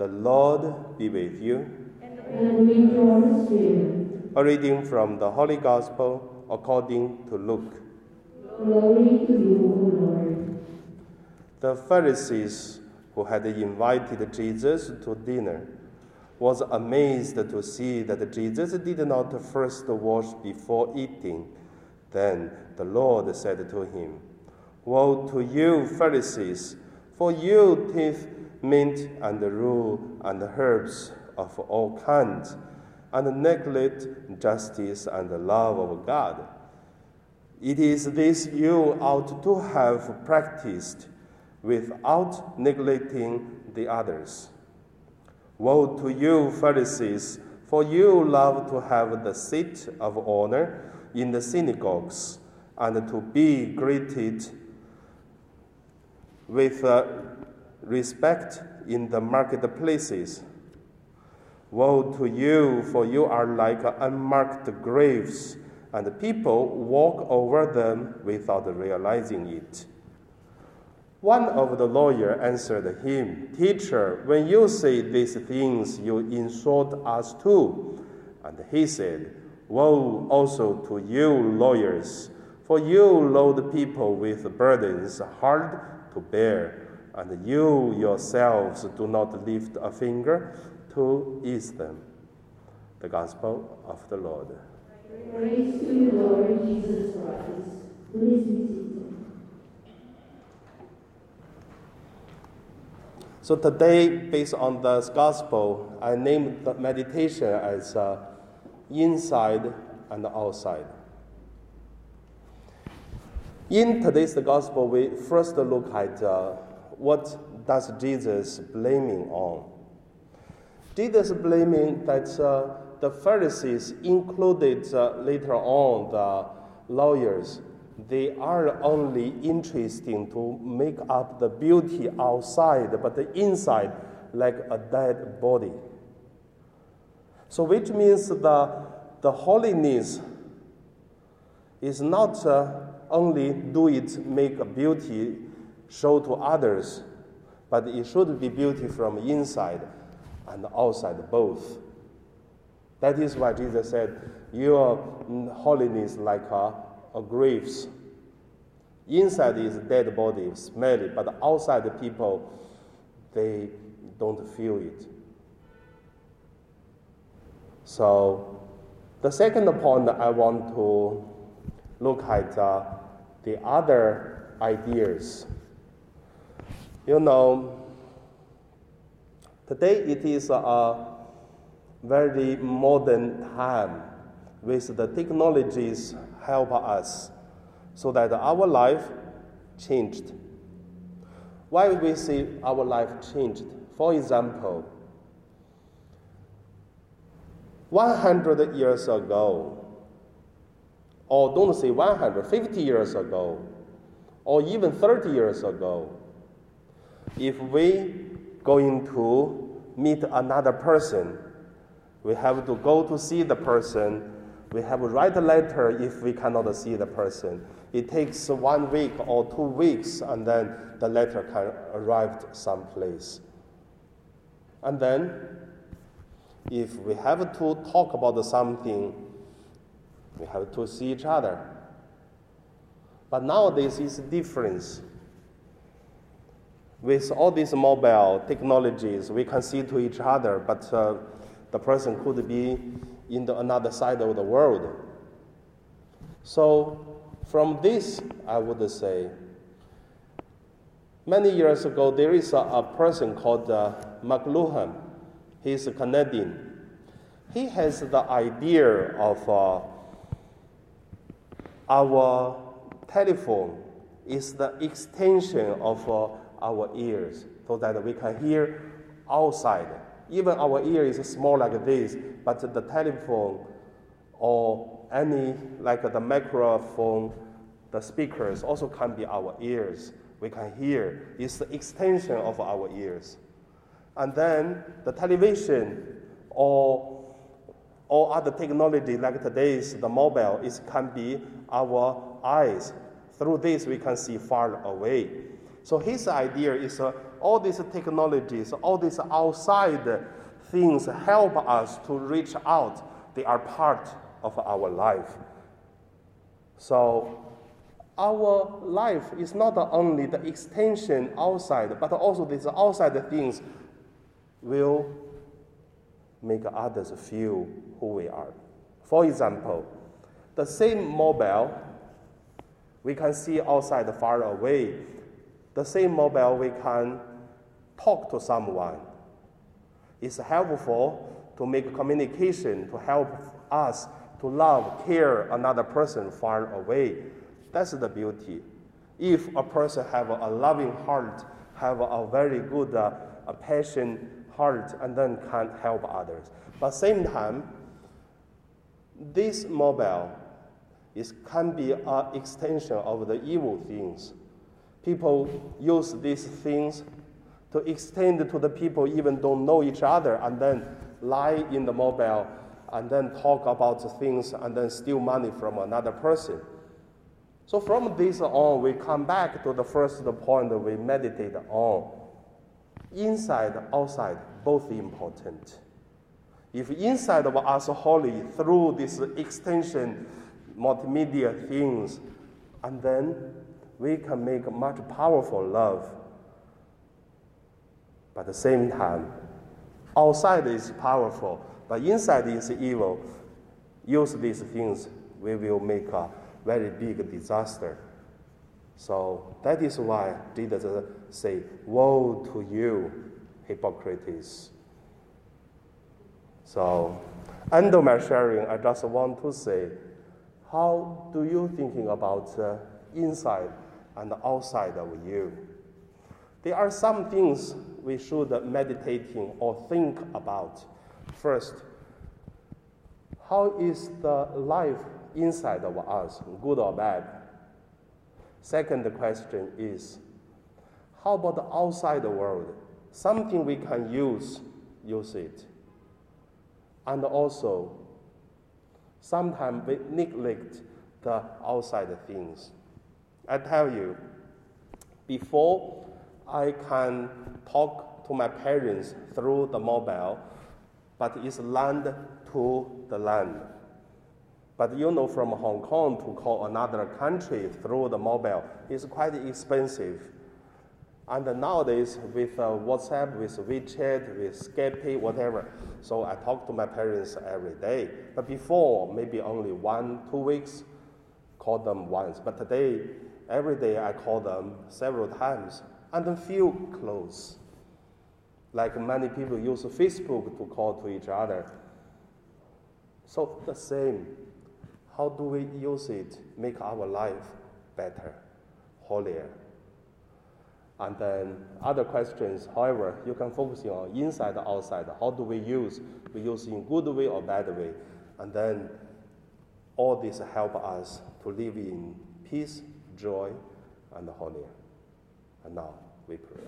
The Lord be with you. and with your spirit. A reading from the Holy Gospel according to Luke. Glory to you, O Lord. The Pharisees who had invited Jesus to dinner was amazed to see that Jesus did not first wash before eating. Then the Lord said to him, Woe to you, Pharisees, for you tithe mint and the rue and herbs of all kinds, and neglect justice and the love of God. It is this you ought to have practiced without neglecting the others. Woe to you, Pharisees, for you love to have the seat of honor in the synagogues and to be greeted with uh, respect in the marketplaces. Woe to you, for you are like unmarked graves, and people walk over them without realizing it. One of the lawyers answered him, Teacher, when you say these things, you insult us too. And he said, Woe also to you, lawyers, for you load people with burdens hard to bear, and you yourselves do not lift a finger to ease them. The Gospel of the Lord. Praise to you, Lord Jesus Christ. Please be seated. So today, based on this gospel, I named the meditation as uh, inside and outside. In today's gospel, we first look at uh, what does Jesus blaming on. Jesus blaming that uh, the Pharisees included uh, later on the lawyers they are only interesting to make up the beauty outside, but the inside, like a dead body. So, which means the, the holiness is not uh, only do it make a beauty show to others, but it should be beauty from inside and outside both. That is why Jesus said, Your holiness like a or graves. Inside is dead body, smelly, but outside the people, they don't feel it. So, the second point I want to look at uh, the other ideas. You know, today it is a very modern time with the technologies help us so that our life changed. Why we see our life changed? For example, 100 years ago, or don't say 100, 50 years ago, or even 30 years ago, if we going to meet another person, we have to go to see the person we have to write a letter if we cannot see the person. It takes one week or two weeks, and then the letter can arrive someplace. And then, if we have to talk about something, we have to see each other. But nowadays is different. With all these mobile technologies, we can see to each other, but uh, the person could be in the another side of the world. So, from this, I would say, many years ago, there is a, a person called uh, McLuhan. He's a Canadian. He has the idea of uh, our telephone is the extension of uh, our ears so that we can hear outside. Even our ear is small like this, but the telephone or any, like the microphone, the speakers also can be our ears. We can hear. It's the extension of our ears. And then the television or all other technology like today's the mobile it can be our eyes through this we can see far away so his idea is uh, all these technologies, all these outside things help us to reach out. They are part of our life. So, our life is not only the extension outside, but also these outside things will make others feel who we are. For example, the same mobile we can see outside far away. The same mobile we can talk to someone. It's helpful to make communication to help us to love, care another person far away. That's the beauty. If a person have a loving heart, have a very good uh, a passion heart, and then can help others. But same time, this mobile is, can be an extension of the evil things. People use these things to extend to the people even don't know each other and then lie in the mobile and then talk about things and then steal money from another person. So from this on, we come back to the first point we meditate on. Inside, outside, both important. If inside of us holy through this extension, multimedia things, and then we can make much powerful love. But at the same time, outside is powerful, but inside is evil. Use these things, we will make a very big disaster. So that is why Jesus say, Woe to you, hypocrites. So, end of my sharing, I just want to say, how do you thinking about uh, inside and outside of you? There are some things we should meditating or think about. First, how is the life inside of us, good or bad? Second question is, how about the outside world? Something we can use, use it. And also, sometimes we neglect the outside things. I tell you, before I can talk to my parents through the mobile, but it's land to the land. But you know, from Hong Kong to call another country through the mobile is quite expensive. And nowadays, with uh, WhatsApp, with WeChat, with Skype, whatever, so I talk to my parents every day. But before, maybe only one, two weeks, call them once. But today, every day I call them several times and feel close. Like many people use Facebook to call to each other. So the same. How do we use it, make our life better, holier? And then other questions, however, you can focus on inside, outside. How do we use? We use in good way or bad way. And then all this help us to live in peace, joy, and holier. And now we pray.